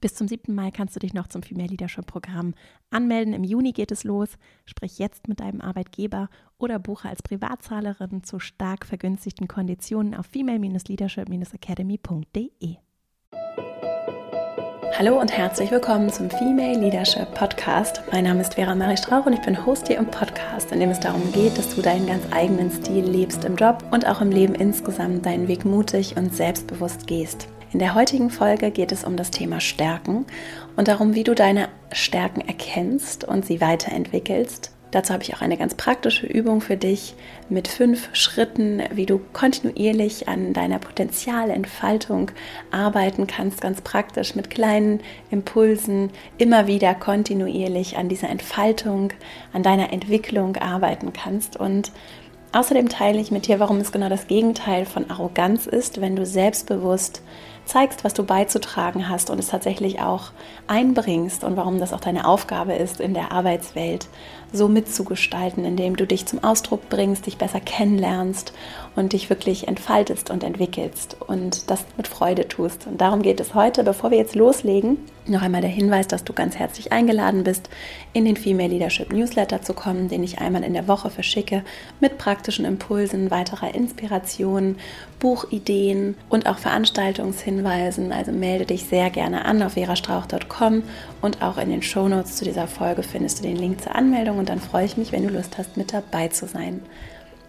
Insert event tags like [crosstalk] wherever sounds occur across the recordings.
Bis zum 7. Mai kannst du dich noch zum Female Leadership Programm anmelden. Im Juni geht es los. Sprich jetzt mit deinem Arbeitgeber oder buche als Privatzahlerin zu stark vergünstigten Konditionen auf female-leadership-academy.de. Hallo und herzlich willkommen zum Female Leadership Podcast. Mein Name ist Vera Marie Strauch und ich bin Host hier im Podcast, in dem es darum geht, dass du deinen ganz eigenen Stil lebst im Job und auch im Leben insgesamt deinen Weg mutig und selbstbewusst gehst. In der heutigen Folge geht es um das Thema Stärken und darum, wie du deine Stärken erkennst und sie weiterentwickelst. Dazu habe ich auch eine ganz praktische Übung für dich mit fünf Schritten, wie du kontinuierlich an deiner Potenzialentfaltung arbeiten kannst, ganz praktisch mit kleinen Impulsen, immer wieder kontinuierlich an dieser Entfaltung, an deiner Entwicklung arbeiten kannst. Und außerdem teile ich mit dir, warum es genau das Gegenteil von Arroganz ist, wenn du selbstbewusst zeigst, was du beizutragen hast und es tatsächlich auch einbringst und warum das auch deine Aufgabe ist, in der Arbeitswelt so mitzugestalten, indem du dich zum Ausdruck bringst, dich besser kennenlernst und dich wirklich entfaltest und entwickelst und das mit Freude tust. Und darum geht es heute. Bevor wir jetzt loslegen, noch einmal der Hinweis, dass du ganz herzlich eingeladen bist, in den Female Leadership Newsletter zu kommen, den ich einmal in der Woche verschicke, mit praktischen Impulsen, weiterer Inspiration, Buchideen und auch Veranstaltungshinweisen. Also melde dich sehr gerne an auf verastrauch.com und auch in den Shownotes zu dieser Folge findest du den Link zur Anmeldung und dann freue ich mich, wenn du Lust hast, mit dabei zu sein.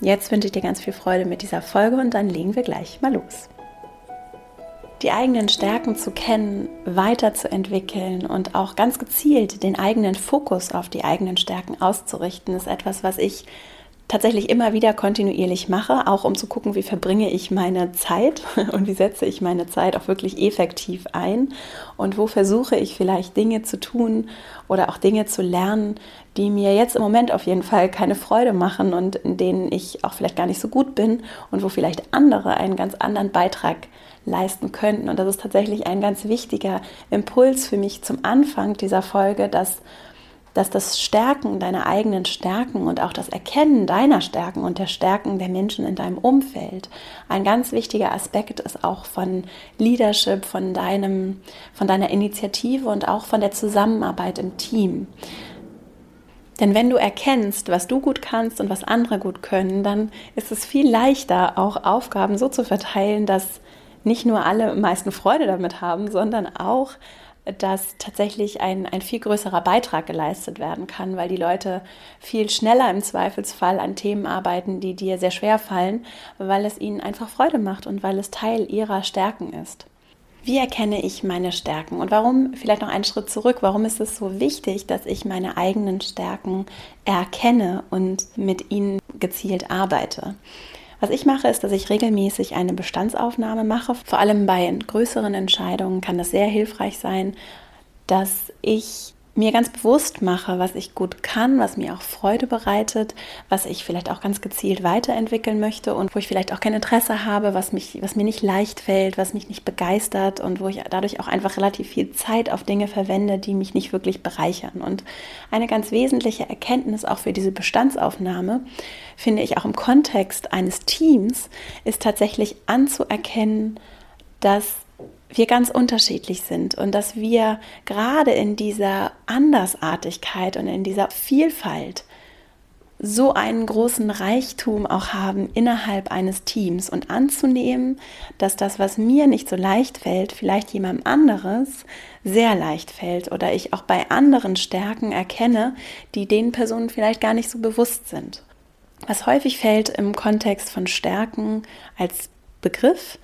Jetzt wünsche ich dir ganz viel Freude mit dieser Folge und dann legen wir gleich mal los. Die eigenen Stärken zu kennen, weiterzuentwickeln und auch ganz gezielt den eigenen Fokus auf die eigenen Stärken auszurichten, ist etwas, was ich tatsächlich immer wieder kontinuierlich mache, auch um zu gucken, wie verbringe ich meine Zeit [laughs] und wie setze ich meine Zeit auch wirklich effektiv ein und wo versuche ich vielleicht Dinge zu tun oder auch Dinge zu lernen, die mir jetzt im Moment auf jeden Fall keine Freude machen und in denen ich auch vielleicht gar nicht so gut bin und wo vielleicht andere einen ganz anderen Beitrag leisten könnten. Und das ist tatsächlich ein ganz wichtiger Impuls für mich zum Anfang dieser Folge, dass dass das Stärken deiner eigenen Stärken und auch das Erkennen deiner Stärken und der Stärken der Menschen in deinem Umfeld ein ganz wichtiger Aspekt ist auch von Leadership, von deinem, von deiner Initiative und auch von der Zusammenarbeit im Team. Denn wenn du erkennst, was du gut kannst und was andere gut können, dann ist es viel leichter, auch Aufgaben so zu verteilen, dass nicht nur alle meisten Freude damit haben, sondern auch dass tatsächlich ein, ein viel größerer Beitrag geleistet werden kann, weil die Leute viel schneller im Zweifelsfall an Themen arbeiten, die dir sehr schwer fallen, weil es ihnen einfach Freude macht und weil es Teil ihrer Stärken ist. Wie erkenne ich meine Stärken und warum, vielleicht noch einen Schritt zurück, warum ist es so wichtig, dass ich meine eigenen Stärken erkenne und mit ihnen gezielt arbeite? Was ich mache, ist, dass ich regelmäßig eine Bestandsaufnahme mache. Vor allem bei größeren Entscheidungen kann das sehr hilfreich sein, dass ich mir ganz bewusst mache, was ich gut kann, was mir auch Freude bereitet, was ich vielleicht auch ganz gezielt weiterentwickeln möchte und wo ich vielleicht auch kein Interesse habe, was, mich, was mir nicht leicht fällt, was mich nicht begeistert und wo ich dadurch auch einfach relativ viel Zeit auf Dinge verwende, die mich nicht wirklich bereichern. Und eine ganz wesentliche Erkenntnis auch für diese Bestandsaufnahme, finde ich auch im Kontext eines Teams, ist tatsächlich anzuerkennen, dass wir ganz unterschiedlich sind und dass wir gerade in dieser Andersartigkeit und in dieser Vielfalt so einen großen Reichtum auch haben innerhalb eines Teams und anzunehmen, dass das, was mir nicht so leicht fällt, vielleicht jemandem anderes sehr leicht fällt oder ich auch bei anderen Stärken erkenne, die den Personen vielleicht gar nicht so bewusst sind. Was häufig fällt im Kontext von Stärken als Begriff,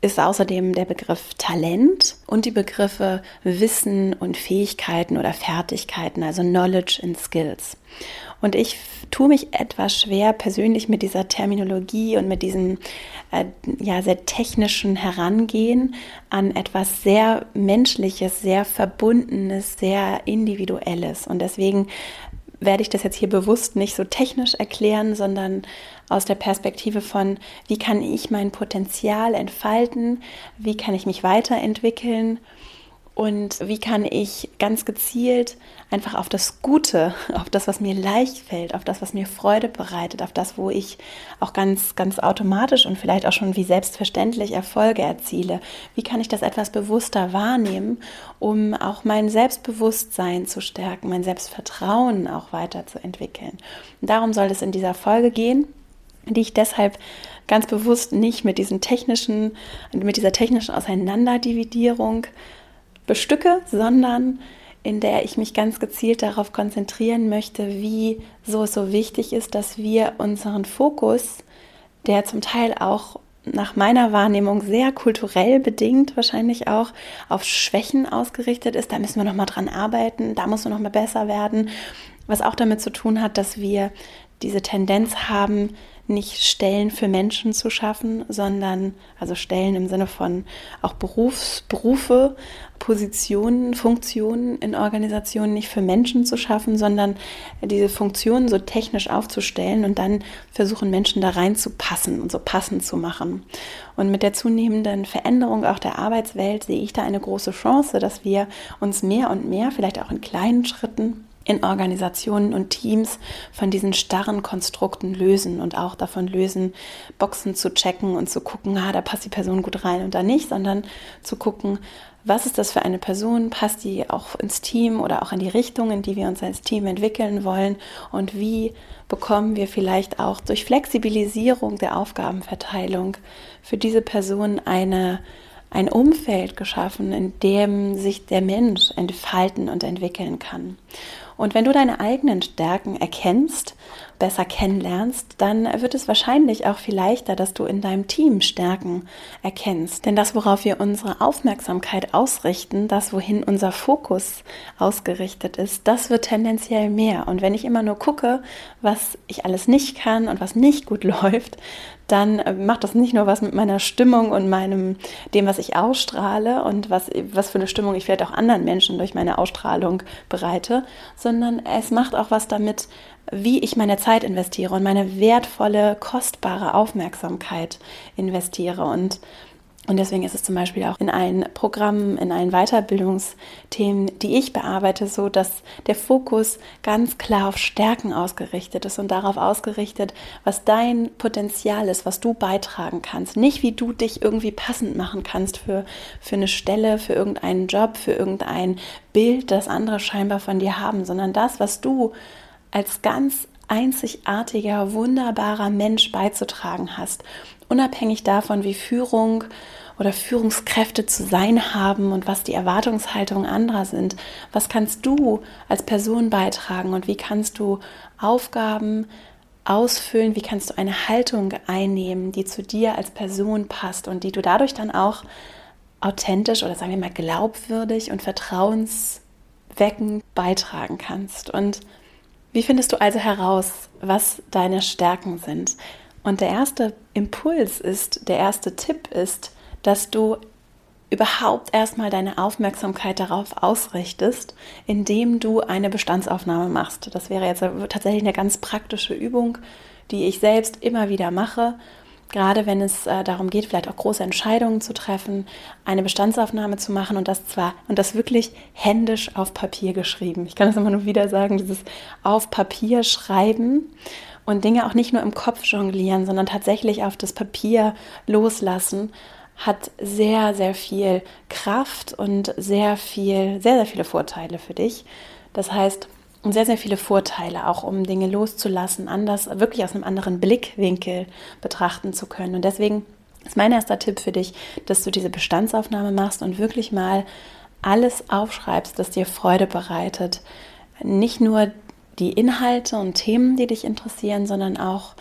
ist außerdem der Begriff Talent und die Begriffe Wissen und Fähigkeiten oder Fertigkeiten, also Knowledge and Skills. Und ich tue mich etwas schwer persönlich mit dieser Terminologie und mit diesem äh, ja, sehr technischen Herangehen an etwas sehr Menschliches, sehr Verbundenes, sehr Individuelles. Und deswegen werde ich das jetzt hier bewusst nicht so technisch erklären, sondern aus der Perspektive von, wie kann ich mein Potenzial entfalten, wie kann ich mich weiterentwickeln? Und wie kann ich ganz gezielt einfach auf das Gute, [laughs] auf das, was mir leicht fällt, auf das, was mir Freude bereitet, auf das, wo ich auch ganz, ganz automatisch und vielleicht auch schon wie selbstverständlich Erfolge erziele, wie kann ich das etwas bewusster wahrnehmen, um auch mein Selbstbewusstsein zu stärken, mein Selbstvertrauen auch weiterzuentwickeln. Und darum soll es in dieser Folge gehen, die ich deshalb ganz bewusst nicht mit diesen technischen, mit dieser technischen Auseinanderdividierung bestücke, sondern in der ich mich ganz gezielt darauf konzentrieren möchte, wie so es so wichtig ist, dass wir unseren Fokus, der zum Teil auch nach meiner Wahrnehmung sehr kulturell bedingt wahrscheinlich auch auf Schwächen ausgerichtet ist. Da müssen wir noch mal dran arbeiten, da muss man noch mal besser werden, was auch damit zu tun hat, dass wir diese Tendenz haben, nicht Stellen für Menschen zu schaffen, sondern also Stellen im Sinne von auch Berufs, Berufe, Positionen, Funktionen in Organisationen nicht für Menschen zu schaffen, sondern diese Funktionen so technisch aufzustellen und dann versuchen Menschen da reinzupassen und so passend zu machen. Und mit der zunehmenden Veränderung auch der Arbeitswelt sehe ich da eine große Chance, dass wir uns mehr und mehr, vielleicht auch in kleinen Schritten, in Organisationen und Teams von diesen starren Konstrukten lösen und auch davon lösen, Boxen zu checken und zu gucken, ah, da passt die Person gut rein und da nicht, sondern zu gucken, was ist das für eine Person, passt die auch ins Team oder auch in die Richtung, in die wir uns als Team entwickeln wollen? Und wie bekommen wir vielleicht auch durch Flexibilisierung der Aufgabenverteilung für diese Person eine ein Umfeld geschaffen, in dem sich der Mensch entfalten und entwickeln kann. Und wenn du deine eigenen Stärken erkennst, besser kennenlernst, dann wird es wahrscheinlich auch viel leichter, dass du in deinem Team Stärken erkennst. Denn das, worauf wir unsere Aufmerksamkeit ausrichten, das, wohin unser Fokus ausgerichtet ist, das wird tendenziell mehr. Und wenn ich immer nur gucke, was ich alles nicht kann und was nicht gut [laughs] läuft, dann äh, macht das nicht nur was mit meiner Stimmung und meinem, dem, was ich ausstrahle und was, was für eine Stimmung ich vielleicht auch anderen Menschen durch meine Ausstrahlung bereite, sondern es macht auch was damit, wie ich meine Zeit investiere und meine wertvolle, kostbare Aufmerksamkeit investiere. Und und deswegen ist es zum Beispiel auch in allen Programmen, in allen Weiterbildungsthemen, die ich bearbeite, so, dass der Fokus ganz klar auf Stärken ausgerichtet ist und darauf ausgerichtet, was dein Potenzial ist, was du beitragen kannst. Nicht, wie du dich irgendwie passend machen kannst für, für eine Stelle, für irgendeinen Job, für irgendein Bild, das andere scheinbar von dir haben, sondern das, was du als ganz einzigartiger, wunderbarer Mensch beizutragen hast. Unabhängig davon, wie Führung oder Führungskräfte zu sein haben und was die Erwartungshaltungen anderer sind. Was kannst du als Person beitragen und wie kannst du Aufgaben ausfüllen, wie kannst du eine Haltung einnehmen, die zu dir als Person passt und die du dadurch dann auch authentisch oder sagen wir mal glaubwürdig und vertrauensweckend beitragen kannst. Und wie findest du also heraus, was deine Stärken sind? Und der erste Impuls ist, der erste Tipp ist, dass du überhaupt erstmal deine Aufmerksamkeit darauf ausrichtest, indem du eine Bestandsaufnahme machst. Das wäre jetzt tatsächlich eine ganz praktische Übung, die ich selbst immer wieder mache, gerade wenn es äh, darum geht, vielleicht auch große Entscheidungen zu treffen, eine Bestandsaufnahme zu machen und das zwar und das wirklich händisch auf Papier geschrieben. Ich kann das immer nur wieder sagen, dieses auf Papier schreiben und Dinge auch nicht nur im Kopf jonglieren, sondern tatsächlich auf das Papier loslassen hat sehr, sehr viel Kraft und sehr viel, sehr, sehr viele Vorteile für dich. Das heißt, sehr, sehr viele Vorteile, auch um Dinge loszulassen, anders, wirklich aus einem anderen Blickwinkel betrachten zu können. Und deswegen ist mein erster Tipp für dich, dass du diese Bestandsaufnahme machst und wirklich mal alles aufschreibst, das dir Freude bereitet. Nicht nur die Inhalte und Themen, die dich interessieren, sondern auch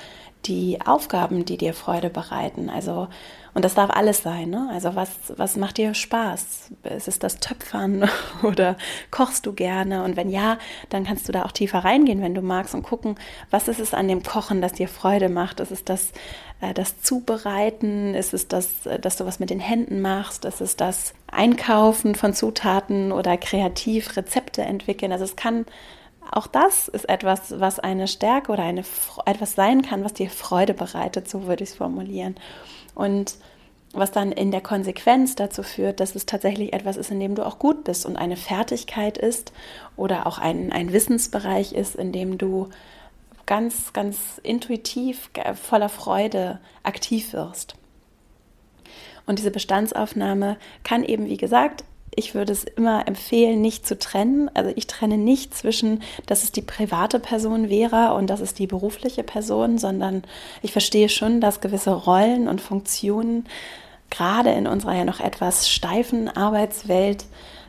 die Aufgaben, die dir Freude bereiten. Also, und das darf alles sein. Ne? Also, was, was macht dir Spaß? Ist es das Töpfern [laughs] oder kochst du gerne? Und wenn ja, dann kannst du da auch tiefer reingehen, wenn du magst, und gucken, was ist es an dem Kochen, das dir Freude macht? Ist es das, äh, das Zubereiten? Ist es das, äh, dass du was mit den Händen machst? Ist es das Einkaufen von Zutaten oder kreativ Rezepte entwickeln? Also, es kann auch das ist etwas, was eine Stärke oder eine, etwas sein kann, was dir Freude bereitet, so würde ich es formulieren. Und was dann in der Konsequenz dazu führt, dass es tatsächlich etwas ist, in dem du auch gut bist und eine Fertigkeit ist oder auch ein, ein Wissensbereich ist, in dem du ganz, ganz intuitiv, voller Freude aktiv wirst. Und diese Bestandsaufnahme kann eben, wie gesagt, ich würde es immer empfehlen, nicht zu trennen. Also ich trenne nicht zwischen, dass es die private Person wäre und das ist die berufliche Person, sondern ich verstehe schon, dass gewisse Rollen und Funktionen gerade in unserer ja noch etwas steifen Arbeitswelt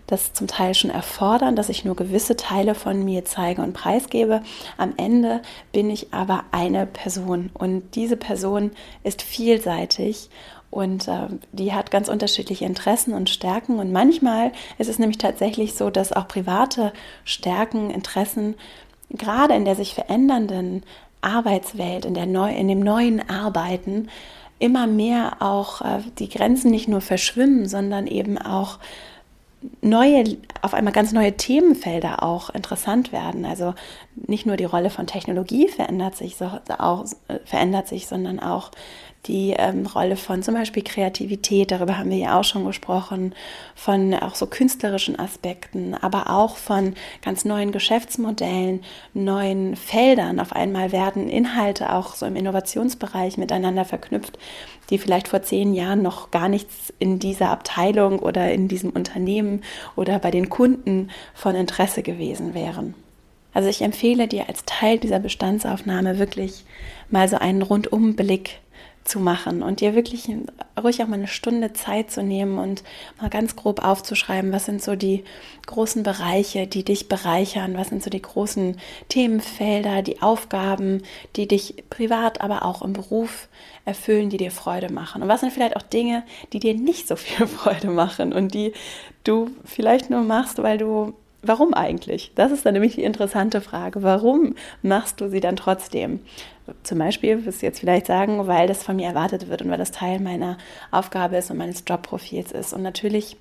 das zum Teil schon erfordern, dass ich nur gewisse Teile von mir zeige und preisgebe. Am Ende bin ich aber eine Person und diese Person ist vielseitig und äh, die hat ganz unterschiedliche Interessen und Stärken. Und manchmal ist es nämlich tatsächlich so, dass auch private Stärken, Interessen, gerade in der sich verändernden Arbeitswelt, in, der neu, in dem neuen Arbeiten, immer mehr auch äh, die Grenzen nicht nur verschwimmen, sondern eben auch neue, auf einmal ganz neue Themenfelder auch interessant werden. Also nicht nur die Rolle von Technologie verändert sich, so, auch, äh, verändert sich, sondern auch die ähm, Rolle von zum Beispiel Kreativität, darüber haben wir ja auch schon gesprochen, von auch so künstlerischen Aspekten, aber auch von ganz neuen Geschäftsmodellen, neuen Feldern. Auf einmal werden Inhalte auch so im Innovationsbereich miteinander verknüpft, die vielleicht vor zehn Jahren noch gar nichts in dieser Abteilung oder in diesem Unternehmen oder bei den Kunden von Interesse gewesen wären. Also ich empfehle dir als Teil dieser Bestandsaufnahme wirklich mal so einen Rundumblick zu machen und dir wirklich ruhig auch mal eine Stunde Zeit zu nehmen und mal ganz grob aufzuschreiben, was sind so die großen Bereiche, die dich bereichern, was sind so die großen Themenfelder, die Aufgaben, die dich privat, aber auch im Beruf erfüllen, die dir Freude machen. Und was sind vielleicht auch Dinge, die dir nicht so viel [laughs] Freude machen und die du vielleicht nur machst, weil du Warum eigentlich? Das ist dann nämlich die interessante Frage. Warum machst du sie dann trotzdem? Zum Beispiel wirst du jetzt vielleicht sagen, weil das von mir erwartet wird und weil das Teil meiner Aufgabe ist und meines Jobprofils ist. Und natürlich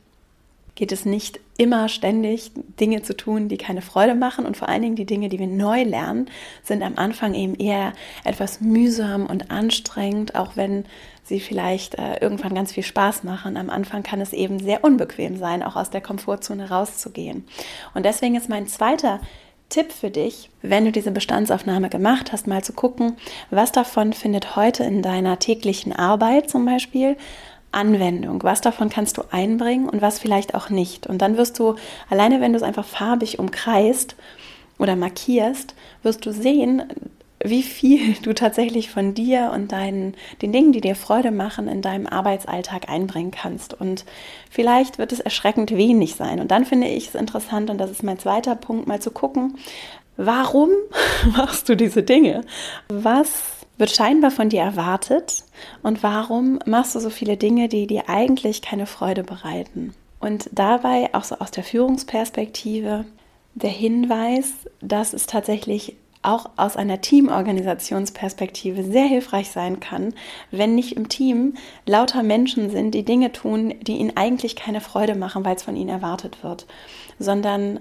geht es nicht immer ständig Dinge zu tun, die keine Freude machen. Und vor allen Dingen die Dinge, die wir neu lernen, sind am Anfang eben eher etwas mühsam und anstrengend, auch wenn sie vielleicht äh, irgendwann ganz viel Spaß machen. Am Anfang kann es eben sehr unbequem sein, auch aus der Komfortzone rauszugehen. Und deswegen ist mein zweiter Tipp für dich, wenn du diese Bestandsaufnahme gemacht hast, mal zu gucken, was davon findet heute in deiner täglichen Arbeit zum Beispiel Anwendung. Was davon kannst du einbringen und was vielleicht auch nicht. Und dann wirst du, alleine wenn du es einfach farbig umkreist oder markierst, wirst du sehen, wie viel [laughs] du tatsächlich von dir und deinen, den Dingen, die dir Freude machen, in deinem Arbeitsalltag einbringen kannst. Und vielleicht wird es erschreckend wenig sein. Und dann finde ich es interessant, und das ist mein zweiter Punkt, mal zu gucken, warum [laughs] machst du diese Dinge? Was wird scheinbar von dir erwartet und warum machst du so viele Dinge, die dir eigentlich keine Freude bereiten? Und dabei auch so aus der Führungsperspektive der Hinweis, dass es tatsächlich auch aus einer Teamorganisationsperspektive sehr hilfreich sein kann, wenn nicht im Team lauter Menschen sind, die Dinge tun, die ihnen eigentlich keine Freude machen, weil es von ihnen erwartet wird, sondern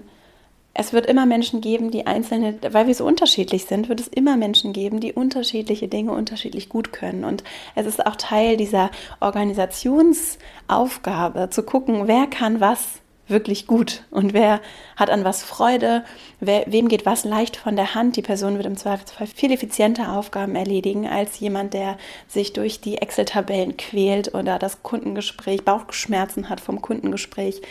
es wird immer Menschen geben, die einzelne, weil wir so unterschiedlich sind, wird es immer Menschen geben, die unterschiedliche Dinge unterschiedlich gut können. Und es ist auch Teil dieser Organisationsaufgabe, zu gucken, wer kann was wirklich gut und wer hat an was Freude, wer, wem geht was leicht von der Hand. Die Person wird im Zweifelsfall viel effizienter Aufgaben erledigen als jemand, der sich durch die Excel-Tabellen quält oder das Kundengespräch, Bauchschmerzen hat vom Kundengespräch.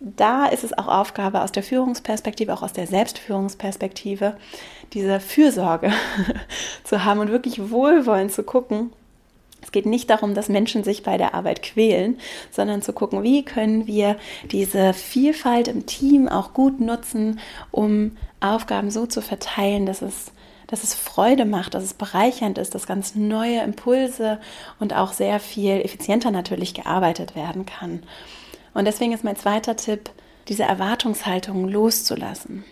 Da ist es auch Aufgabe aus der Führungsperspektive, auch aus der Selbstführungsperspektive, diese Fürsorge [laughs] zu haben und wirklich wohlwollend zu gucken, es geht nicht darum, dass Menschen sich bei der Arbeit quälen, sondern zu gucken, wie können wir diese Vielfalt im Team auch gut nutzen, um Aufgaben so zu verteilen, dass es dass es Freude macht, dass es bereichernd ist, dass ganz neue Impulse und auch sehr viel effizienter natürlich gearbeitet werden kann. Und deswegen ist mein zweiter Tipp, diese Erwartungshaltung loszulassen.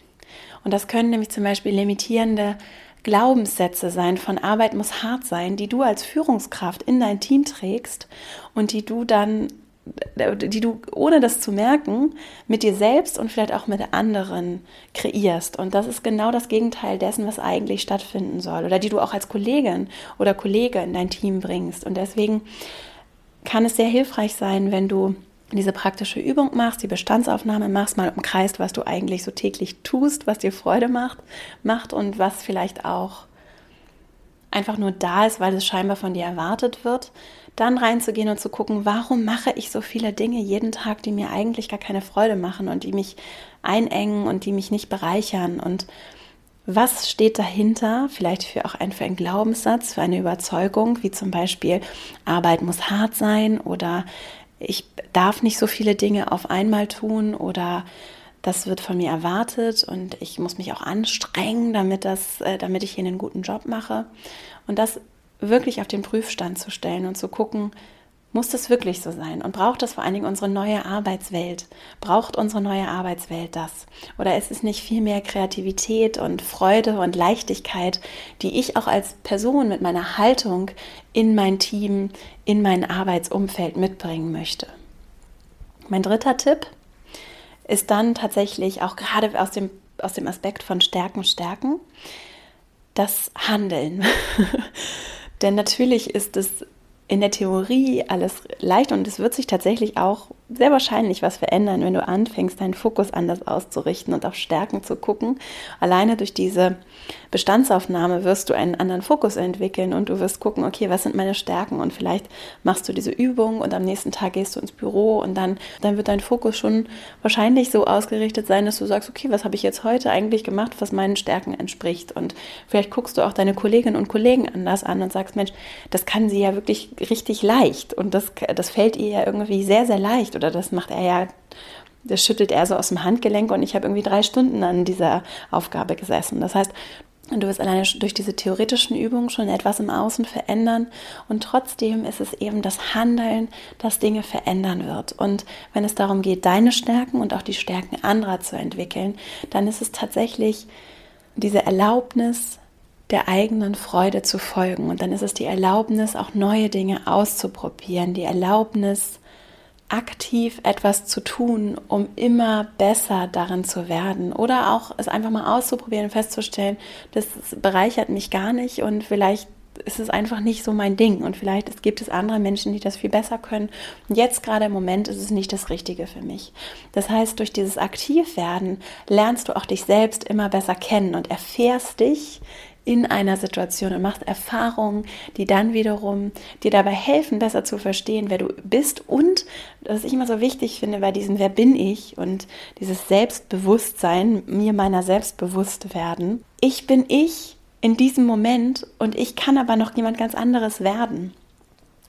Und das können nämlich zum Beispiel limitierende Glaubenssätze sein, von Arbeit muss hart sein, die du als Führungskraft in dein Team trägst und die du dann, die du ohne das zu merken, mit dir selbst und vielleicht auch mit anderen kreierst. Und das ist genau das Gegenteil dessen, was eigentlich stattfinden soll oder die du auch als Kollegin oder Kollege in dein Team bringst. Und deswegen kann es sehr hilfreich sein, wenn du diese praktische Übung machst, die Bestandsaufnahme machst, mal umkreist, was du eigentlich so täglich tust, was dir Freude macht, macht und was vielleicht auch einfach nur da ist, weil es scheinbar von dir erwartet wird, dann reinzugehen und zu gucken, warum mache ich so viele Dinge jeden Tag, die mir eigentlich gar keine Freude machen und die mich einengen und die mich nicht bereichern und was steht dahinter? Vielleicht für auch ein, für einen Glaubenssatz, für eine Überzeugung, wie zum Beispiel Arbeit muss hart sein oder ich darf nicht so viele Dinge auf einmal tun oder das wird von mir erwartet und ich muss mich auch anstrengen, damit, das, äh, damit ich hier einen guten Job mache. Und das wirklich auf den Prüfstand zu stellen und zu gucken, muss das wirklich so sein? Und braucht das vor allen Dingen unsere neue Arbeitswelt? Braucht unsere neue Arbeitswelt das? Oder ist es nicht viel mehr Kreativität und Freude und Leichtigkeit, die ich auch als Person mit meiner Haltung in mein Team, in mein Arbeitsumfeld mitbringen möchte? Mein dritter Tipp ist dann tatsächlich auch gerade aus dem, aus dem Aspekt von Stärken, Stärken, das Handeln. [laughs] Denn natürlich ist es in der Theorie alles leicht und es wird sich tatsächlich auch sehr wahrscheinlich was verändern, wenn du anfängst, deinen Fokus anders auszurichten und auf Stärken zu gucken. Alleine durch diese Bestandsaufnahme wirst du einen anderen Fokus entwickeln und du wirst gucken, okay, was sind meine Stärken? Und vielleicht machst du diese Übung und am nächsten Tag gehst du ins Büro und dann, dann wird dein Fokus schon wahrscheinlich so ausgerichtet sein, dass du sagst, okay, was habe ich jetzt heute eigentlich gemacht, was meinen Stärken entspricht? Und vielleicht guckst du auch deine Kolleginnen und Kollegen anders an und sagst, Mensch, das kann sie ja wirklich richtig leicht. Und das, das fällt ihr ja irgendwie sehr, sehr leicht. Oder das macht er ja, das schüttelt er so aus dem Handgelenk und ich habe irgendwie drei Stunden an dieser Aufgabe gesessen. Das heißt, du wirst alleine durch diese theoretischen Übungen schon etwas im Außen verändern und trotzdem ist es eben das Handeln, das Dinge verändern wird. Und wenn es darum geht, deine Stärken und auch die Stärken anderer zu entwickeln, dann ist es tatsächlich diese Erlaubnis, der eigenen Freude zu folgen. Und dann ist es die Erlaubnis, auch neue Dinge auszuprobieren, die Erlaubnis, aktiv etwas zu tun, um immer besser darin zu werden oder auch es einfach mal auszuprobieren und festzustellen, das bereichert mich gar nicht und vielleicht ist es einfach nicht so mein Ding und vielleicht gibt es andere Menschen, die das viel besser können. Und jetzt gerade im Moment ist es nicht das Richtige für mich. Das heißt, durch dieses Aktivwerden lernst du auch dich selbst immer besser kennen und erfährst dich in einer Situation und machst Erfahrungen, die dann wiederum dir dabei helfen, besser zu verstehen, wer du bist und, was ich immer so wichtig finde bei diesem Wer bin ich und dieses Selbstbewusstsein, mir meiner selbst bewusst werden. Ich bin ich in diesem Moment und ich kann aber noch jemand ganz anderes werden.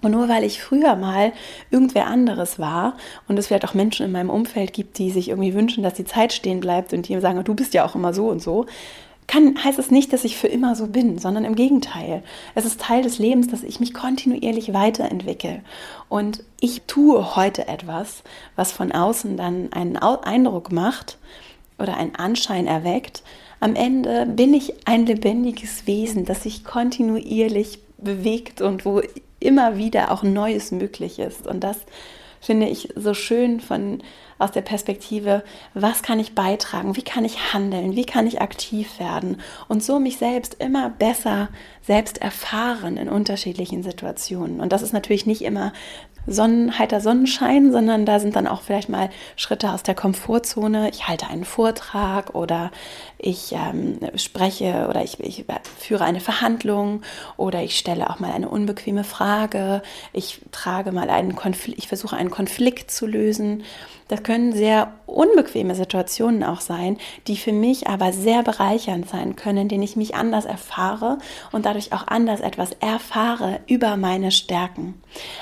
Und nur weil ich früher mal irgendwer anderes war und es vielleicht auch Menschen in meinem Umfeld gibt, die sich irgendwie wünschen, dass die Zeit stehen bleibt und die sagen, du bist ja auch immer so und so, kann, heißt es nicht, dass ich für immer so bin, sondern im Gegenteil. Es ist Teil des Lebens, dass ich mich kontinuierlich weiterentwickle. Und ich tue heute etwas, was von außen dann einen Eindruck macht oder einen Anschein erweckt. Am Ende bin ich ein lebendiges Wesen, das sich kontinuierlich bewegt und wo immer wieder auch Neues möglich ist. Und das finde ich so schön von aus der Perspektive, was kann ich beitragen, wie kann ich handeln, wie kann ich aktiv werden? Und so mich selbst immer besser selbst erfahren in unterschiedlichen Situationen. Und das ist natürlich nicht immer Sonnenheiter Sonnenschein, sondern da sind dann auch vielleicht mal Schritte aus der Komfortzone. Ich halte einen Vortrag oder ich ähm, spreche oder ich, ich führe eine Verhandlung oder ich stelle auch mal eine unbequeme Frage. Ich trage mal einen Konflikt, ich versuche einen Konflikt zu lösen. Das können sehr unbequeme Situationen auch sein, die für mich aber sehr bereichernd sein können, in denen ich mich anders erfahre und dadurch auch anders etwas erfahre über meine Stärken.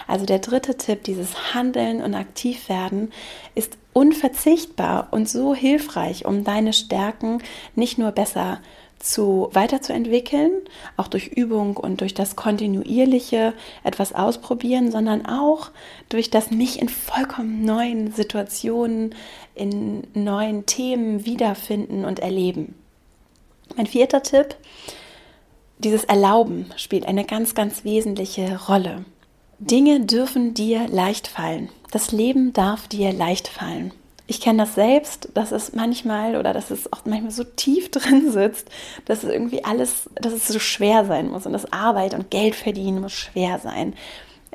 Also der dritte Tipp, dieses Handeln und Aktivwerden, ist unverzichtbar und so hilfreich, um deine Stärken nicht nur besser zu zu weiterzuentwickeln, auch durch Übung und durch das kontinuierliche etwas ausprobieren, sondern auch durch das mich in vollkommen neuen Situationen, in neuen Themen wiederfinden und erleben. Mein vierter Tipp, dieses Erlauben spielt eine ganz, ganz wesentliche Rolle. Dinge dürfen dir leicht fallen. Das Leben darf dir leicht fallen ich kenne das selbst, dass es manchmal oder dass es auch manchmal so tief [laughs] drin sitzt, dass es irgendwie alles, dass es so schwer sein muss und das Arbeit und Geld verdienen muss schwer sein.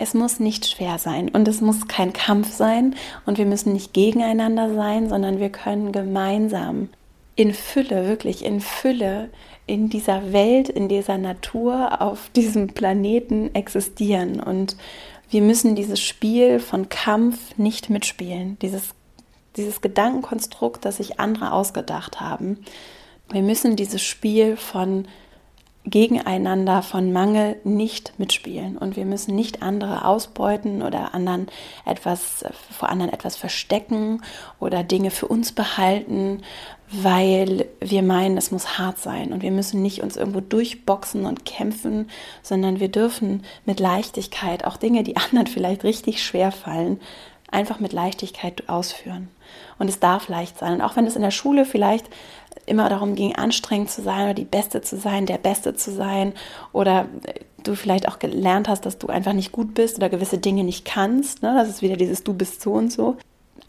Es muss nicht schwer sein und es muss kein Kampf sein und wir müssen nicht gegeneinander sein, sondern wir können gemeinsam in Fülle, wirklich in Fülle in dieser Welt, in dieser Natur, auf diesem Planeten existieren. Und wir müssen dieses Spiel von Kampf nicht mitspielen, dieses, dieses Gedankenkonstrukt, das sich andere ausgedacht haben. Wir müssen dieses Spiel von gegeneinander von Mangel nicht mitspielen und wir müssen nicht andere ausbeuten oder anderen etwas vor anderen etwas verstecken oder Dinge für uns behalten, weil wir meinen, es muss hart sein und wir müssen nicht uns irgendwo durchboxen und kämpfen, sondern wir dürfen mit Leichtigkeit auch Dinge, die [laughs] anderen vielleicht richtig schwer fallen, einfach mit Leichtigkeit ausführen. Und es darf leicht sein. Und auch wenn es in der Schule vielleicht immer darum ging, anstrengend zu sein oder die Beste zu sein, der Beste zu sein oder du vielleicht auch gelernt hast, dass du einfach nicht gut bist oder gewisse Dinge nicht kannst. Ne? Das ist wieder dieses Du bist so und so.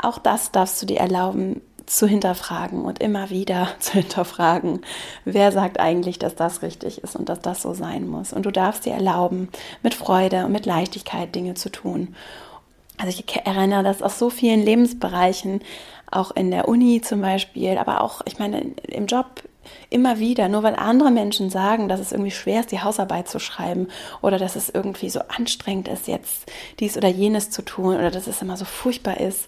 Auch das darfst du dir erlauben zu hinterfragen und immer wieder [laughs] zu hinterfragen, wer sagt eigentlich, dass das richtig ist und dass das so sein muss. Und du darfst dir erlauben, mit Freude und mit Leichtigkeit Dinge zu tun. Also ich erinnere das aus so vielen Lebensbereichen, auch in der Uni zum Beispiel, aber auch, ich meine, im Job immer wieder, nur weil andere Menschen sagen, dass es irgendwie schwer ist, die Hausarbeit zu schreiben oder dass es irgendwie so anstrengend ist, jetzt dies oder jenes zu tun oder dass es immer so furchtbar ist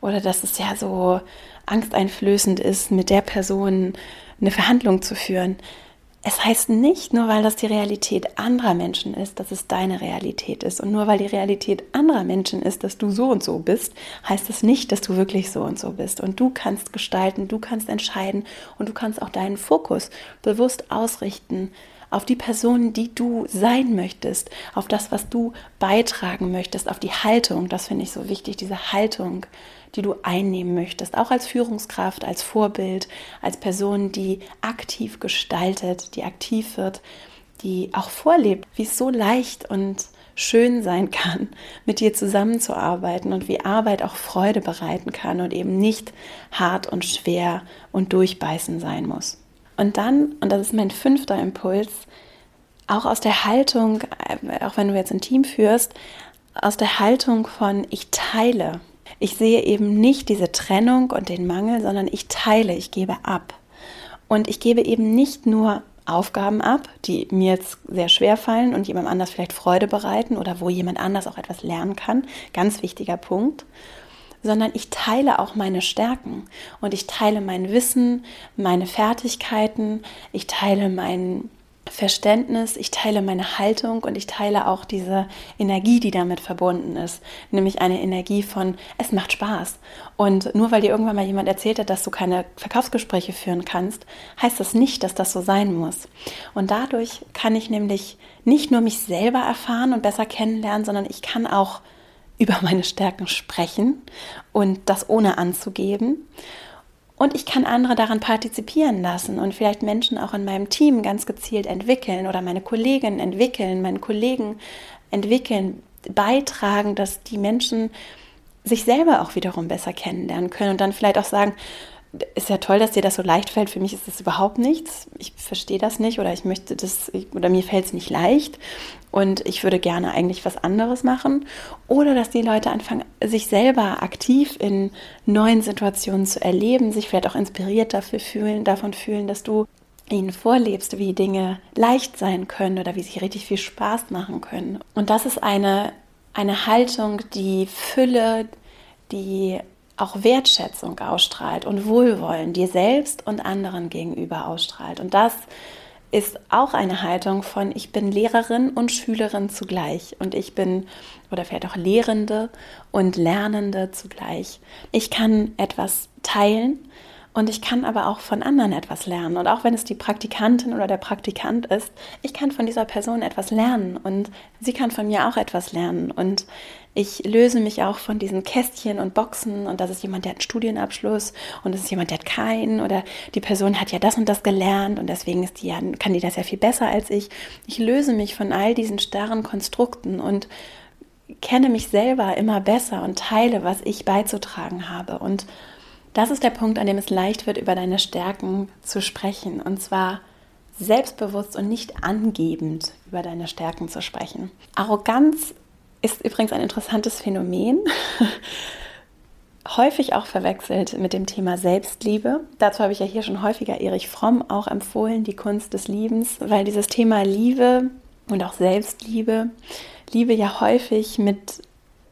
oder dass es ja so angsteinflößend ist, mit der Person eine Verhandlung zu führen. Es heißt nicht, nur weil das die Realität anderer Menschen ist, dass es deine Realität ist. Und nur weil die Realität anderer Menschen ist, dass du so und so bist, heißt es nicht, dass du wirklich so und so bist. Und du kannst gestalten, du kannst entscheiden und du kannst auch deinen Fokus bewusst ausrichten auf die Person, die du sein möchtest, auf das, was du beitragen möchtest, auf die Haltung. Das finde ich so wichtig, diese Haltung die du einnehmen möchtest, auch als Führungskraft, als Vorbild, als Person, die aktiv gestaltet, die aktiv wird, die auch vorlebt, wie es so leicht und schön sein kann, [laughs] mit dir zusammenzuarbeiten und wie Arbeit auch Freude bereiten kann und eben nicht hart und schwer und durchbeißen sein muss. Und dann, und das ist mein fünfter Impuls, auch aus der Haltung, äh, auch wenn du jetzt ein Team führst, aus der Haltung von ich teile, ich sehe eben nicht diese Trennung und den Mangel, sondern ich teile, ich gebe ab. Und ich gebe eben nicht nur Aufgaben ab, die mir jetzt sehr schwer fallen und jemand anders vielleicht Freude bereiten oder wo jemand anders auch etwas lernen kann. Ganz wichtiger Punkt. Sondern ich teile auch meine Stärken und ich teile mein Wissen, meine Fertigkeiten, ich teile meinen Verständnis, ich teile meine Haltung und ich teile auch diese Energie, die damit verbunden ist. Nämlich eine Energie von, es macht Spaß. Und nur weil dir irgendwann mal jemand erzählt hat, dass du keine Verkaufsgespräche führen kannst, heißt das nicht, dass das so sein muss. Und dadurch kann ich nämlich nicht nur mich selber erfahren und besser kennenlernen, sondern ich kann auch über meine Stärken sprechen und das ohne anzugeben. Und ich kann andere daran partizipieren lassen und vielleicht Menschen auch in meinem Team ganz gezielt entwickeln oder meine Kolleginnen entwickeln, meinen Kollegen entwickeln, beitragen, dass die Menschen sich selber auch wiederum besser kennenlernen können und dann vielleicht auch sagen, ist ja toll, dass dir das so leicht fällt. Für mich ist das überhaupt nichts. Ich verstehe das nicht oder ich möchte das oder mir fällt es nicht leicht und ich würde gerne eigentlich was anderes machen. Oder dass die Leute anfangen, sich selber aktiv in neuen Situationen zu erleben, sich vielleicht auch inspiriert dafür fühlen, davon fühlen, dass du ihnen vorlebst, wie Dinge leicht sein können oder wie sie richtig viel Spaß machen können. Und das ist eine, eine Haltung, die Fülle, die auch Wertschätzung ausstrahlt und Wohlwollen dir selbst und anderen gegenüber ausstrahlt. Und das ist auch eine Haltung von ich bin Lehrerin und Schülerin zugleich und ich bin oder vielleicht auch Lehrende und Lernende zugleich. Ich kann etwas teilen und ich kann aber auch von anderen etwas lernen. Und auch wenn es die Praktikantin oder der Praktikant ist, ich kann von dieser Person etwas lernen und sie kann von mir auch etwas lernen. Und ich löse mich auch von diesen Kästchen und Boxen und das ist jemand, der hat einen Studienabschluss und das ist jemand, der hat keinen oder die Person hat ja das und das gelernt und deswegen ist die ja, kann die das ja viel besser als ich. Ich löse mich von all diesen starren Konstrukten und kenne mich selber immer besser und teile, was ich beizutragen habe. Und das ist der Punkt, an dem es leicht wird, über deine Stärken zu sprechen. Und zwar selbstbewusst und nicht angebend über deine Stärken zu sprechen. Arroganz ist übrigens ein interessantes Phänomen. häufig auch verwechselt mit dem Thema Selbstliebe. Dazu habe ich ja hier schon häufiger Erich Fromm auch empfohlen, die Kunst des Liebens, weil dieses Thema Liebe und auch Selbstliebe, Liebe ja häufig mit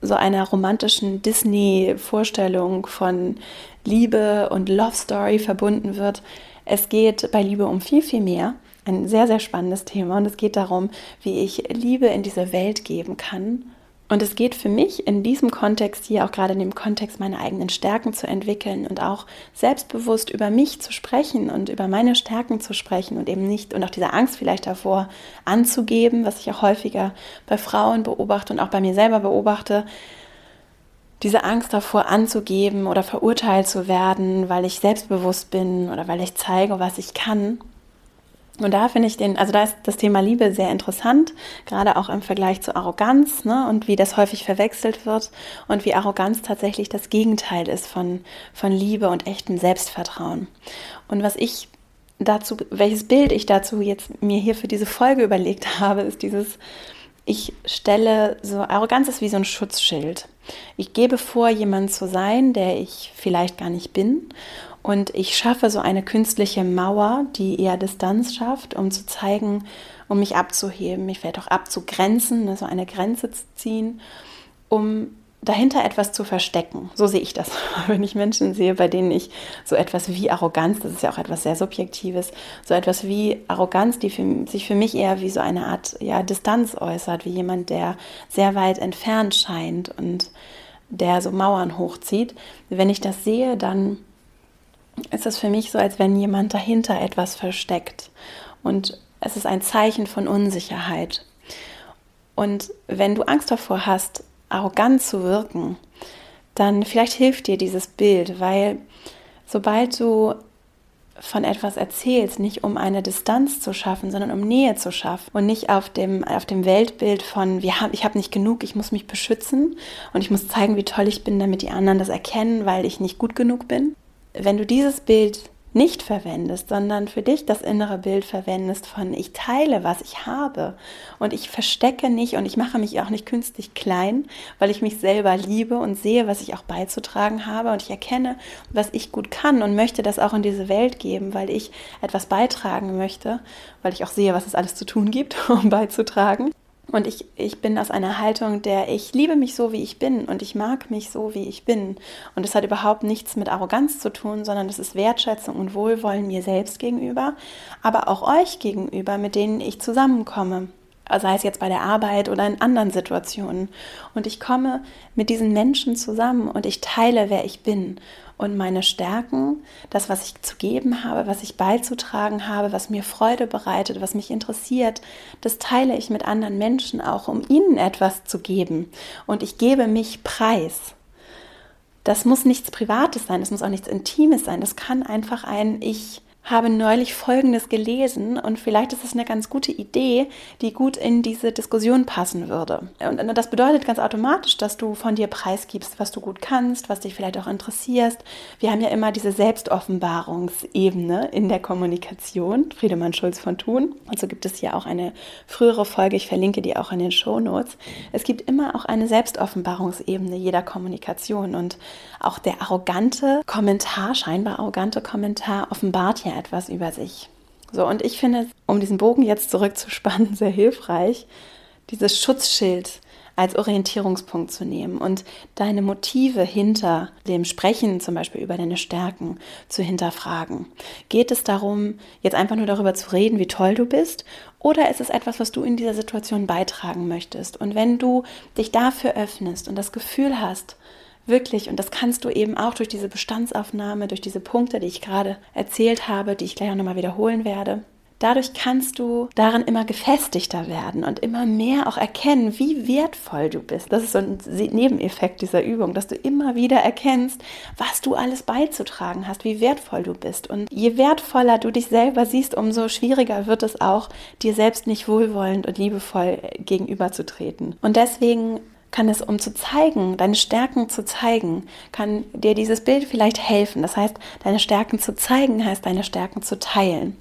so einer romantischen Disney-Vorstellung von Liebe und Love Story verbunden wird. Es geht bei Liebe um viel, viel mehr. Ein sehr, sehr spannendes Thema und es geht darum, wie ich Liebe in diese Welt geben kann und es geht für mich in diesem Kontext hier, auch gerade in dem Kontext, meine eigenen Stärken zu entwickeln und auch selbstbewusst über mich zu sprechen und über meine Stärken zu sprechen und eben nicht und auch diese Angst vielleicht davor anzugeben, was ich auch häufiger bei Frauen beobachte und auch bei mir selber beobachte, diese Angst davor anzugeben oder verurteilt zu werden, weil ich selbstbewusst bin oder weil ich zeige, was ich kann. Und da finde ich den, also da ist das Thema Liebe sehr interessant, gerade auch im Vergleich zu Arroganz ne, und wie das häufig verwechselt wird und wie Arroganz tatsächlich das Gegenteil ist von, von Liebe und echtem Selbstvertrauen. Und was ich dazu, welches Bild ich dazu jetzt mir hier für diese Folge überlegt [laughs] habe, ist dieses, ich stelle so, Arroganz ist wie so ein Schutzschild. Ich gebe vor, jemand zu sein, der ich vielleicht gar nicht bin und ich schaffe so eine künstliche Mauer, die eher Distanz schafft, um zu zeigen, um mich abzuheben, mich vielleicht auch abzugrenzen, ne, so eine Grenze zu ziehen, um dahinter etwas zu verstecken. So sehe ich das, [laughs] wenn ich Menschen sehe, bei denen ich so etwas wie Arroganz, das ist ja auch etwas sehr Subjektives, so etwas wie Arroganz, die für, sich für mich eher wie so eine Art ja, Distanz äußert, wie jemand, der sehr weit entfernt scheint und der so Mauern hochzieht. Wenn ich das sehe, dann ist es für mich so, als wenn jemand dahinter etwas versteckt. Und es ist ein Zeichen von Unsicherheit. Und wenn du Angst davor hast, arrogant zu wirken, dann vielleicht hilft dir dieses Bild, weil sobald du von etwas erzählst, nicht um eine Distanz zu schaffen, sondern um Nähe zu schaffen und nicht auf dem, auf dem Weltbild von, wir haben, ich habe nicht genug, ich muss mich beschützen und ich muss zeigen, wie toll ich bin, damit die anderen das erkennen, weil ich nicht gut genug bin, wenn du dieses Bild nicht verwendest, sondern für dich das innere Bild verwendest von ich teile, was ich habe und ich verstecke nicht und ich mache mich auch nicht künstlich klein, weil ich mich selber liebe und sehe, was ich auch beizutragen habe und ich erkenne, was ich gut kann und möchte das auch in diese Welt geben, weil ich etwas beitragen möchte, weil ich auch sehe, was es alles zu tun gibt, [laughs] um beizutragen. Und ich, ich bin aus einer Haltung, der ich liebe mich so, wie ich bin und ich mag mich so, wie ich bin. Und das hat überhaupt nichts mit Arroganz zu tun, sondern das ist Wertschätzung und Wohlwollen mir selbst gegenüber, aber auch euch gegenüber, mit denen ich zusammenkomme. Sei es jetzt bei der Arbeit oder in anderen Situationen. Und ich komme mit diesen Menschen zusammen und ich teile, wer ich bin und meine Stärken, das, was ich zu geben habe, was ich beizutragen habe, was mir Freude bereitet, was mich interessiert, das teile ich mit anderen Menschen auch, um ihnen etwas zu geben. Und ich gebe mich preis. Das muss nichts Privates sein, das muss auch nichts Intimes sein, das kann einfach ein Ich habe neulich Folgendes gelesen und vielleicht ist es eine ganz gute Idee, die gut in diese Diskussion passen würde. Und das bedeutet ganz automatisch, dass du von dir preisgibst, was du gut kannst, was dich vielleicht auch interessierst. Wir haben ja immer diese Selbstoffenbarungsebene in der Kommunikation, Friedemann Schulz von Thun. Und so gibt es hier auch eine frühere Folge, ich verlinke die auch in den Show Notes. Es gibt immer auch eine Selbstoffenbarungsebene jeder Kommunikation und auch der arrogante Kommentar, scheinbar arrogante Kommentar offenbart ja etwas über sich. So, und ich finde, um diesen Bogen jetzt zurückzuspannen, [laughs] sehr hilfreich, dieses Schutzschild als Orientierungspunkt zu nehmen und deine Motive hinter dem Sprechen, zum Beispiel über deine Stärken, zu hinterfragen. Geht es darum, jetzt einfach nur darüber zu reden, wie toll du bist, oder ist es etwas, was du in dieser Situation beitragen möchtest? Und wenn du dich dafür öffnest und das Gefühl hast, wirklich, und das kannst du eben auch durch diese Bestandsaufnahme, durch diese Punkte, die ich gerade erzählt habe, die ich gleich auch nochmal wiederholen werde, Dadurch kannst du darin immer gefestigter werden und immer mehr auch erkennen, wie wertvoll du bist. Das ist so ein Nebeneffekt dieser Übung, dass du immer wieder erkennst, was du alles beizutragen hast, wie wertvoll du bist. Und je wertvoller du dich selber siehst, umso schwieriger wird es auch, dir selbst nicht wohlwollend und liebevoll gegenüberzutreten. Und deswegen kann es, um zu zeigen, deine Stärken zu zeigen, kann dir dieses Bild vielleicht helfen. Das heißt, deine Stärken zu zeigen, heißt deine Stärken zu teilen.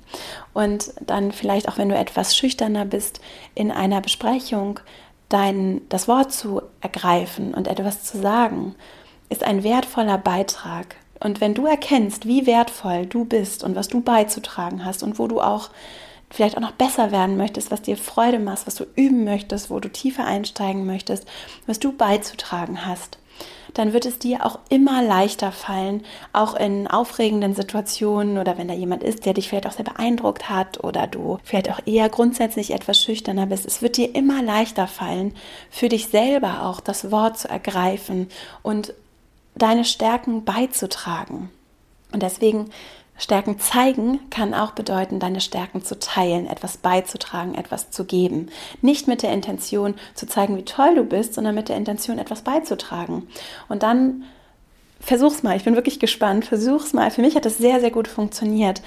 Und dann vielleicht auch, wenn du etwas schüchterner bist, in einer Besprechung dein, das Wort zu ergreifen und etwas zu sagen, ist ein wertvoller Beitrag. Und wenn du erkennst, wie wertvoll du bist und was du beizutragen hast und wo du auch vielleicht auch noch besser werden möchtest, was dir Freude macht, was du üben möchtest, wo du tiefer einsteigen möchtest, was du beizutragen hast, dann wird es dir auch immer leichter fallen, auch in aufregenden Situationen oder wenn da jemand ist, der dich vielleicht auch sehr beeindruckt hat oder du vielleicht auch eher grundsätzlich etwas schüchterner bist. Es wird dir immer leichter fallen, für dich selber auch das Wort zu ergreifen und deine Stärken beizutragen. Und deswegen Stärken zeigen kann auch bedeuten, deine Stärken zu teilen, etwas beizutragen, etwas zu geben. Nicht mit der Intention zu zeigen, wie toll du bist, sondern mit der Intention, etwas beizutragen. Und dann versuch's mal, ich bin wirklich gespannt, versuch's mal. Für mich hat das sehr, sehr gut funktioniert,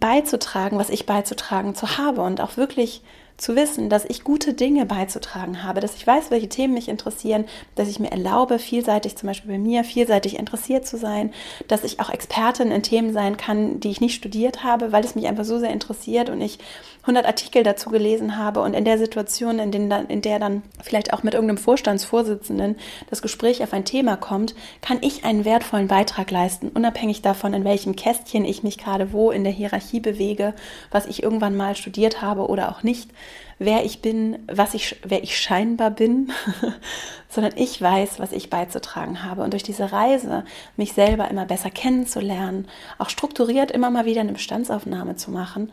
beizutragen, was ich beizutragen zu habe und auch wirklich zu wissen, dass ich gute Dinge beizutragen habe, dass ich weiß, welche Themen mich interessieren, dass ich mir erlaube, vielseitig zum Beispiel bei mir, vielseitig interessiert zu sein, dass ich auch Expertin in Themen sein kann, die ich nicht studiert habe, weil es mich einfach so sehr interessiert und ich 100 Artikel dazu gelesen habe und in der Situation, in, den in der dann vielleicht auch mit irgendeinem Vorstandsvorsitzenden das Gespräch auf ein Thema kommt, kann ich einen wertvollen Beitrag leisten, unabhängig davon, in welchem Kästchen ich mich gerade wo in der Hierarchie bewege, was ich irgendwann mal studiert habe oder auch nicht, wer ich bin, was ich, wer ich scheinbar bin, [laughs] sondern ich weiß, was ich beizutragen habe. Und durch diese Reise, mich selber immer besser kennenzulernen, auch strukturiert immer mal wieder eine Bestandsaufnahme zu machen,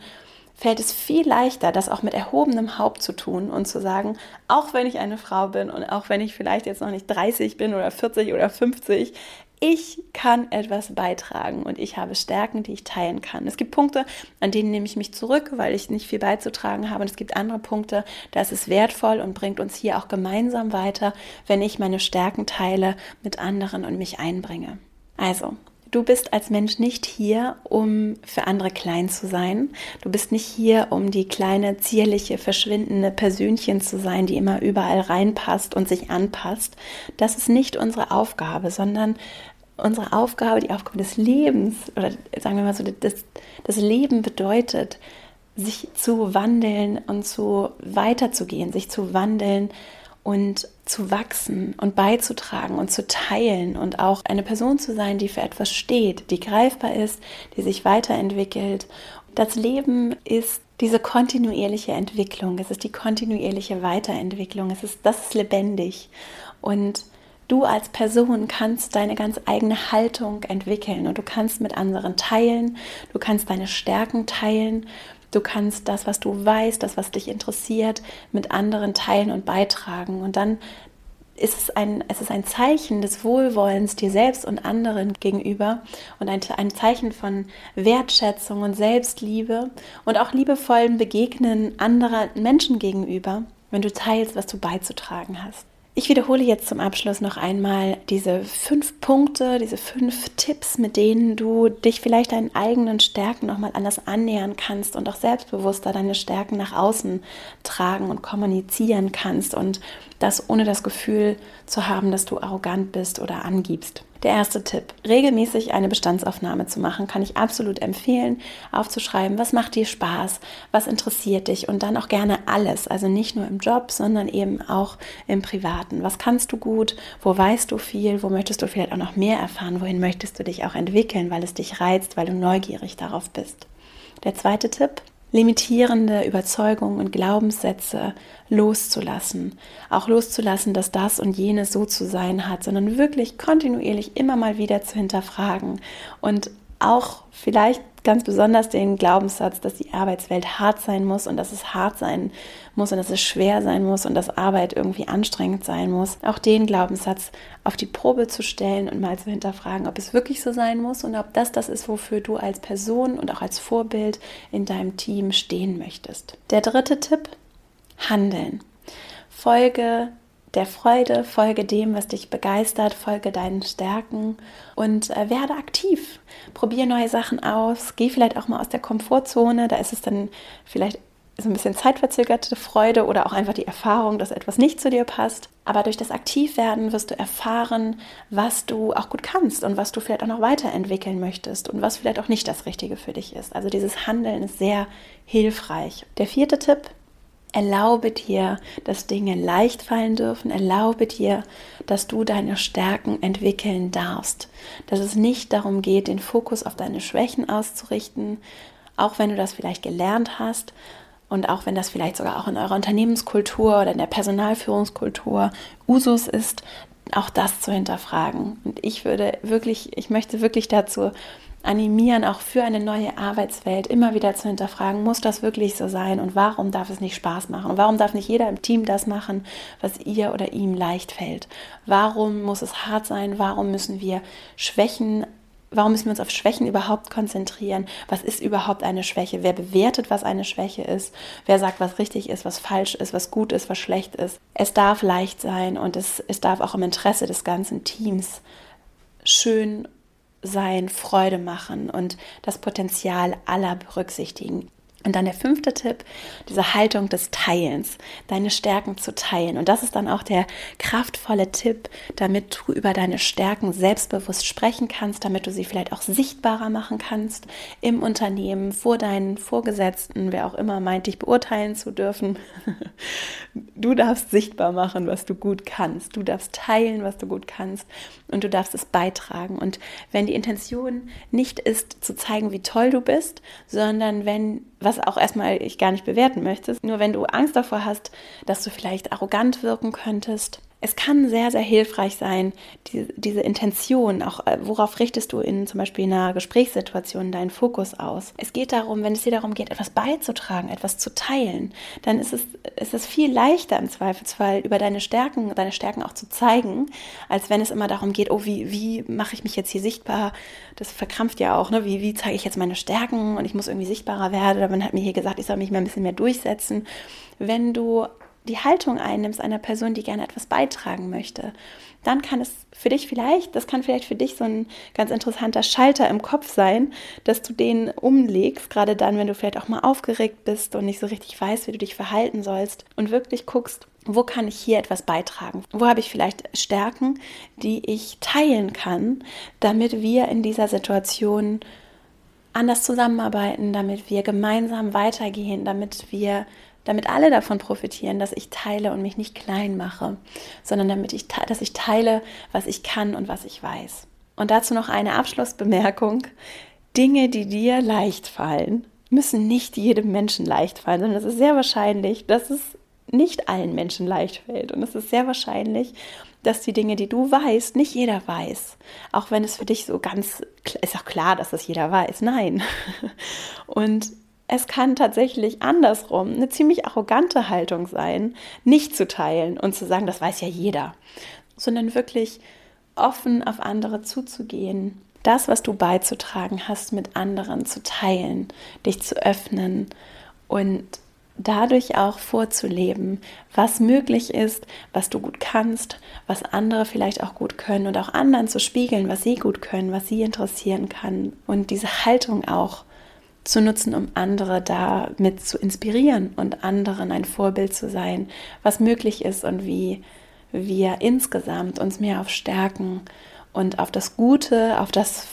fällt es viel leichter, das auch mit erhobenem Haupt zu tun und zu sagen, auch wenn ich eine Frau bin und auch wenn ich vielleicht jetzt noch nicht 30 bin oder 40 oder 50, ich kann etwas beitragen und ich habe Stärken, die ich teilen kann. Es gibt Punkte, an denen nehme ich mich zurück, weil ich nicht viel beizutragen habe. Und es gibt andere Punkte, da ist es wertvoll und bringt uns hier auch gemeinsam weiter, wenn ich meine Stärken teile mit anderen und mich einbringe. Also, Du bist als Mensch nicht hier, um für andere klein zu sein. Du bist nicht hier, um die kleine, zierliche, verschwindende Persönchen zu sein, die immer überall reinpasst und sich anpasst. Das ist nicht unsere Aufgabe, sondern unsere Aufgabe, die Aufgabe des Lebens, oder sagen wir mal so, das, das Leben bedeutet, sich zu wandeln und zu weiterzugehen, sich zu wandeln und zu wachsen und beizutragen und zu teilen und auch eine Person zu sein, die für etwas steht, die greifbar ist, die sich weiterentwickelt. Das Leben ist diese kontinuierliche Entwicklung, es ist die kontinuierliche Weiterentwicklung, es ist das ist lebendig. Und du als Person kannst deine ganz eigene Haltung entwickeln und du kannst mit anderen teilen, du kannst deine Stärken teilen Du kannst das, was du weißt, das, was dich interessiert, mit anderen teilen und beitragen. Und dann ist es ein, es ist ein Zeichen des Wohlwollens dir selbst und anderen gegenüber und ein, ein Zeichen von Wertschätzung und Selbstliebe und auch liebevollen Begegnen anderer Menschen gegenüber, wenn du teilst, was du beizutragen hast. Ich wiederhole jetzt zum Abschluss noch einmal diese fünf Punkte, diese fünf Tipps, mit denen du dich vielleicht deinen eigenen Stärken nochmal anders annähern kannst und auch selbstbewusster deine Stärken nach außen tragen und kommunizieren kannst und das ohne das Gefühl zu haben, dass du arrogant bist oder angibst. Der erste Tipp, regelmäßig eine Bestandsaufnahme zu machen, kann ich absolut empfehlen, aufzuschreiben, was macht dir Spaß, was interessiert dich und dann auch gerne alles, also nicht nur im Job, sondern eben auch im Privaten. Was kannst du gut, wo weißt du viel, wo möchtest du vielleicht auch noch mehr erfahren, wohin möchtest du dich auch entwickeln, weil es dich reizt, weil du neugierig darauf bist. Der zweite Tipp, limitierende Überzeugungen und Glaubenssätze loszulassen. Auch loszulassen, dass das und jenes so zu sein hat, sondern wirklich kontinuierlich immer mal wieder zu hinterfragen und auch vielleicht ganz besonders den Glaubenssatz, dass die Arbeitswelt hart sein muss und dass es hart sein muss und dass es schwer sein muss und dass Arbeit irgendwie anstrengend sein muss. Auch den Glaubenssatz auf die Probe zu stellen und mal zu hinterfragen, ob es wirklich so sein muss und ob das das ist, wofür du als Person und auch als Vorbild in deinem Team stehen möchtest. Der dritte Tipp, handeln. Folge der Freude, folge dem, was dich begeistert, folge deinen Stärken und äh, werde aktiv. Probier neue Sachen aus, geh vielleicht auch mal aus der Komfortzone, da ist es dann vielleicht so ein bisschen zeitverzögerte Freude oder auch einfach die Erfahrung, dass etwas nicht zu dir passt. Aber durch das Aktivwerden wirst du erfahren, was du auch gut kannst und was du vielleicht auch noch weiterentwickeln möchtest und was vielleicht auch nicht das Richtige für dich ist. Also dieses Handeln ist sehr hilfreich. Der vierte Tipp, Erlaube dir, dass Dinge leicht fallen dürfen. Erlaube dir, dass du deine Stärken entwickeln darfst. Dass es nicht darum geht, den Fokus auf deine Schwächen auszurichten, auch wenn du das vielleicht gelernt hast und auch wenn das vielleicht sogar auch in eurer Unternehmenskultur oder in der Personalführungskultur Usus ist, auch das zu hinterfragen. Und ich würde wirklich, ich möchte wirklich dazu animieren, auch für eine neue Arbeitswelt immer wieder zu hinterfragen, muss das wirklich so sein und warum darf es nicht Spaß machen? Und warum darf nicht jeder im Team das machen, was ihr oder ihm leicht fällt? Warum muss es hart sein? Warum müssen wir Schwächen Warum müssen wir uns auf Schwächen überhaupt konzentrieren? Was ist überhaupt eine Schwäche? Wer bewertet, was eine Schwäche ist? Wer sagt, was richtig ist, was falsch ist, was gut ist, was schlecht ist? Es darf leicht sein und es, es darf auch im Interesse des ganzen Teams schön sein, Freude machen und das Potenzial aller berücksichtigen. Und dann der fünfte Tipp, diese Haltung des Teilens, deine Stärken zu teilen. Und das ist dann auch der kraftvolle Tipp, damit du über deine Stärken selbstbewusst sprechen kannst, damit du sie vielleicht auch sichtbarer machen kannst im Unternehmen, vor deinen Vorgesetzten, wer auch immer meint, dich beurteilen zu dürfen. [laughs] Du darfst sichtbar machen, was du gut kannst. Du darfst teilen, was du gut kannst. Und du darfst es beitragen. Und wenn die Intention nicht ist, zu zeigen, wie toll du bist, sondern wenn was auch erstmal ich gar nicht bewerten möchte. Nur wenn du Angst davor hast, dass du vielleicht arrogant wirken könntest, es kann sehr, sehr hilfreich sein, die, diese Intention, auch äh, worauf richtest du in zum Beispiel in einer Gesprächssituation deinen Fokus aus. Es geht darum, wenn es dir darum geht, etwas beizutragen, etwas zu teilen, dann ist es, ist es viel leichter im Zweifelsfall über deine Stärken, deine Stärken auch zu zeigen, als wenn es immer darum geht, oh, wie, wie mache ich mich jetzt hier sichtbar? Das verkrampft ja auch, ne? Wie, wie zeige ich jetzt meine Stärken und ich muss irgendwie sichtbarer werden? Oder man hat mir hier gesagt, ich soll mich mal ein bisschen mehr durchsetzen. Wenn du die Haltung einnimmst einer Person, die gerne etwas beitragen möchte, dann kann es für dich vielleicht, das kann vielleicht für dich so ein ganz interessanter Schalter im Kopf sein, dass du den umlegst, gerade dann, wenn du vielleicht auch mal aufgeregt bist und nicht so richtig weißt, wie du dich verhalten sollst und wirklich guckst, wo kann ich hier etwas beitragen? Wo habe ich vielleicht Stärken, die ich teilen kann, damit wir in dieser Situation anders zusammenarbeiten, damit wir gemeinsam weitergehen, damit wir damit alle davon profitieren, dass ich teile und mich nicht klein mache, sondern damit ich, dass ich teile, was ich kann und was ich weiß. Und dazu noch eine Abschlussbemerkung. Dinge, die dir leicht fallen, müssen nicht jedem Menschen leicht fallen, sondern es ist sehr wahrscheinlich, dass es nicht allen Menschen leicht fällt. Und es ist sehr wahrscheinlich, dass die Dinge, die du weißt, nicht jeder weiß. Auch wenn es für dich so ganz, ist auch klar, dass das jeder weiß. Nein. [laughs] Und es kann tatsächlich andersrum eine ziemlich arrogante Haltung sein, nicht zu teilen und zu sagen, das weiß ja jeder, sondern wirklich offen auf andere zuzugehen, das, was du beizutragen hast, mit anderen zu teilen, dich zu öffnen und dadurch auch vorzuleben, was möglich ist, was du gut kannst, was andere vielleicht auch gut können und auch anderen zu spiegeln, was sie gut können, was sie interessieren kann und diese Haltung auch zu nutzen, um andere damit zu inspirieren und anderen ein Vorbild zu sein, was möglich ist und wie wir insgesamt uns mehr auf Stärken und auf das Gute, auf, das,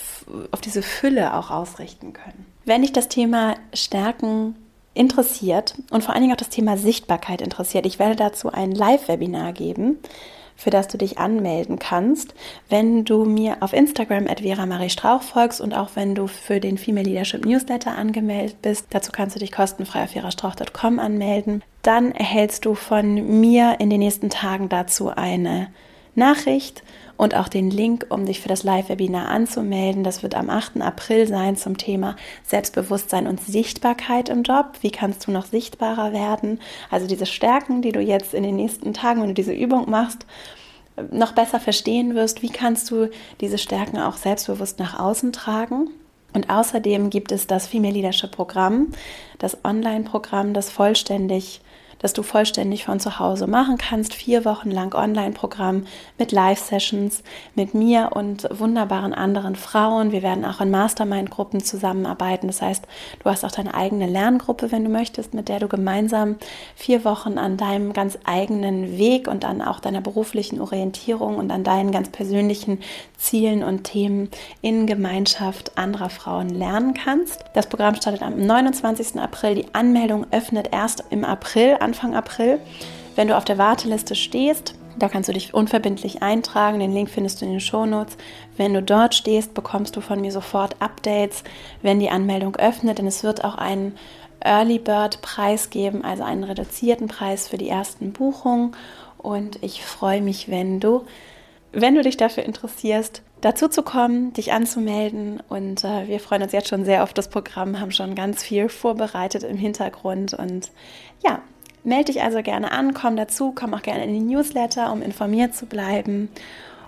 auf diese Fülle auch ausrichten können. Wenn dich das Thema Stärken interessiert und vor allen Dingen auch das Thema Sichtbarkeit interessiert, ich werde dazu ein Live-Webinar geben für das du dich anmelden kannst, wenn du mir auf Instagram at Vera Marie Strauch folgst und auch wenn du für den Female Leadership Newsletter angemeldet bist. Dazu kannst du dich kostenfrei auf verastrauch.com anmelden. Dann erhältst du von mir in den nächsten Tagen dazu eine Nachricht und auch den Link, um dich für das Live-Webinar anzumelden. Das wird am 8. April sein zum Thema Selbstbewusstsein und Sichtbarkeit im Job. Wie kannst du noch sichtbarer werden? Also diese Stärken, die du jetzt in den nächsten Tagen, wenn du diese Übung machst, noch besser verstehen wirst. Wie kannst du diese Stärken auch selbstbewusst nach außen tragen? Und außerdem gibt es das Female Leadership Programm, das Online-Programm, das vollständig das du vollständig von zu Hause machen kannst. Vier Wochen lang Online-Programm mit Live-Sessions mit mir und wunderbaren anderen Frauen. Wir werden auch in Mastermind-Gruppen zusammenarbeiten. Das heißt, du hast auch deine eigene Lerngruppe, wenn du möchtest, mit der du gemeinsam vier Wochen an deinem ganz eigenen Weg und an auch deiner beruflichen Orientierung und an deinen ganz persönlichen Zielen und Themen in Gemeinschaft anderer Frauen lernen kannst. Das Programm startet am 29. April. Die Anmeldung öffnet erst im April. Anfang April. Wenn du auf der Warteliste stehst, da kannst du dich unverbindlich eintragen. Den Link findest du in den Shownotes. Wenn du dort stehst, bekommst du von mir sofort Updates, wenn die Anmeldung öffnet. Denn es wird auch einen Early Bird Preis geben, also einen reduzierten Preis für die ersten Buchungen. Und ich freue mich, wenn du, wenn du dich dafür interessierst, dazu zu kommen, dich anzumelden. Und äh, wir freuen uns jetzt schon sehr auf das Programm, haben schon ganz viel vorbereitet im Hintergrund. Und ja, melde dich also gerne an, komm dazu, komm auch gerne in die Newsletter, um informiert zu bleiben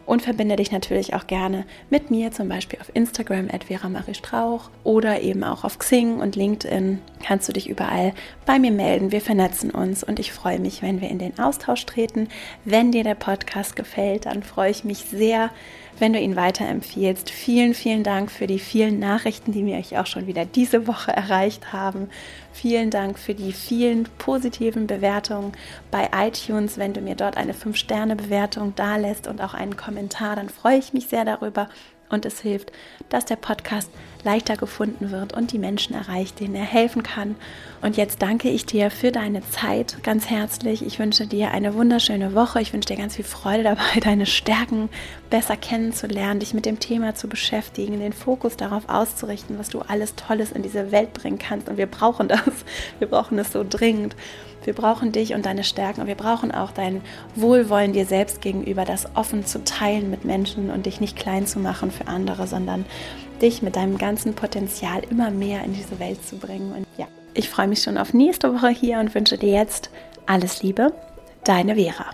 und verbinde dich natürlich auch gerne mit mir, zum Beispiel auf Instagram at Vera Marie Strauch oder eben auch auf Xing und LinkedIn. Kannst du dich überall bei mir melden. Wir vernetzen uns und ich freue mich, wenn wir in den Austausch treten. Wenn dir der Podcast gefällt, dann freue ich mich sehr, wenn du ihn weiterempfiehlst. Vielen, vielen Dank für die vielen Nachrichten, die mir euch auch schon wieder diese Woche erreicht haben. Vielen Dank für die vielen positiven Bewertungen bei iTunes. Wenn du mir dort eine 5-Sterne-Bewertung dalässt und auch einen Kommentar, dann freue ich mich sehr darüber und es hilft, dass der Podcast leichter gefunden wird und die Menschen erreicht, denen er helfen kann. Und jetzt danke ich dir für deine Zeit ganz herzlich. Ich wünsche dir eine wunderschöne Woche. Ich wünsche dir ganz viel Freude dabei, [laughs] deine Stärken besser kennenzulernen, dich mit dem Thema zu beschäftigen, den Fokus darauf auszurichten, was du alles Tolles in diese Welt bringen kannst. Und wir brauchen das. Wir brauchen es so dringend. Wir brauchen dich und deine Stärken und wir brauchen auch dein Wohlwollen dir selbst gegenüber, das offen zu teilen mit Menschen und dich nicht klein zu machen für andere, sondern dich mit deinem ganzen Potenzial immer mehr in diese Welt zu bringen. Und ja, ich freue mich schon auf nächste Woche hier und wünsche dir jetzt alles Liebe, deine Vera.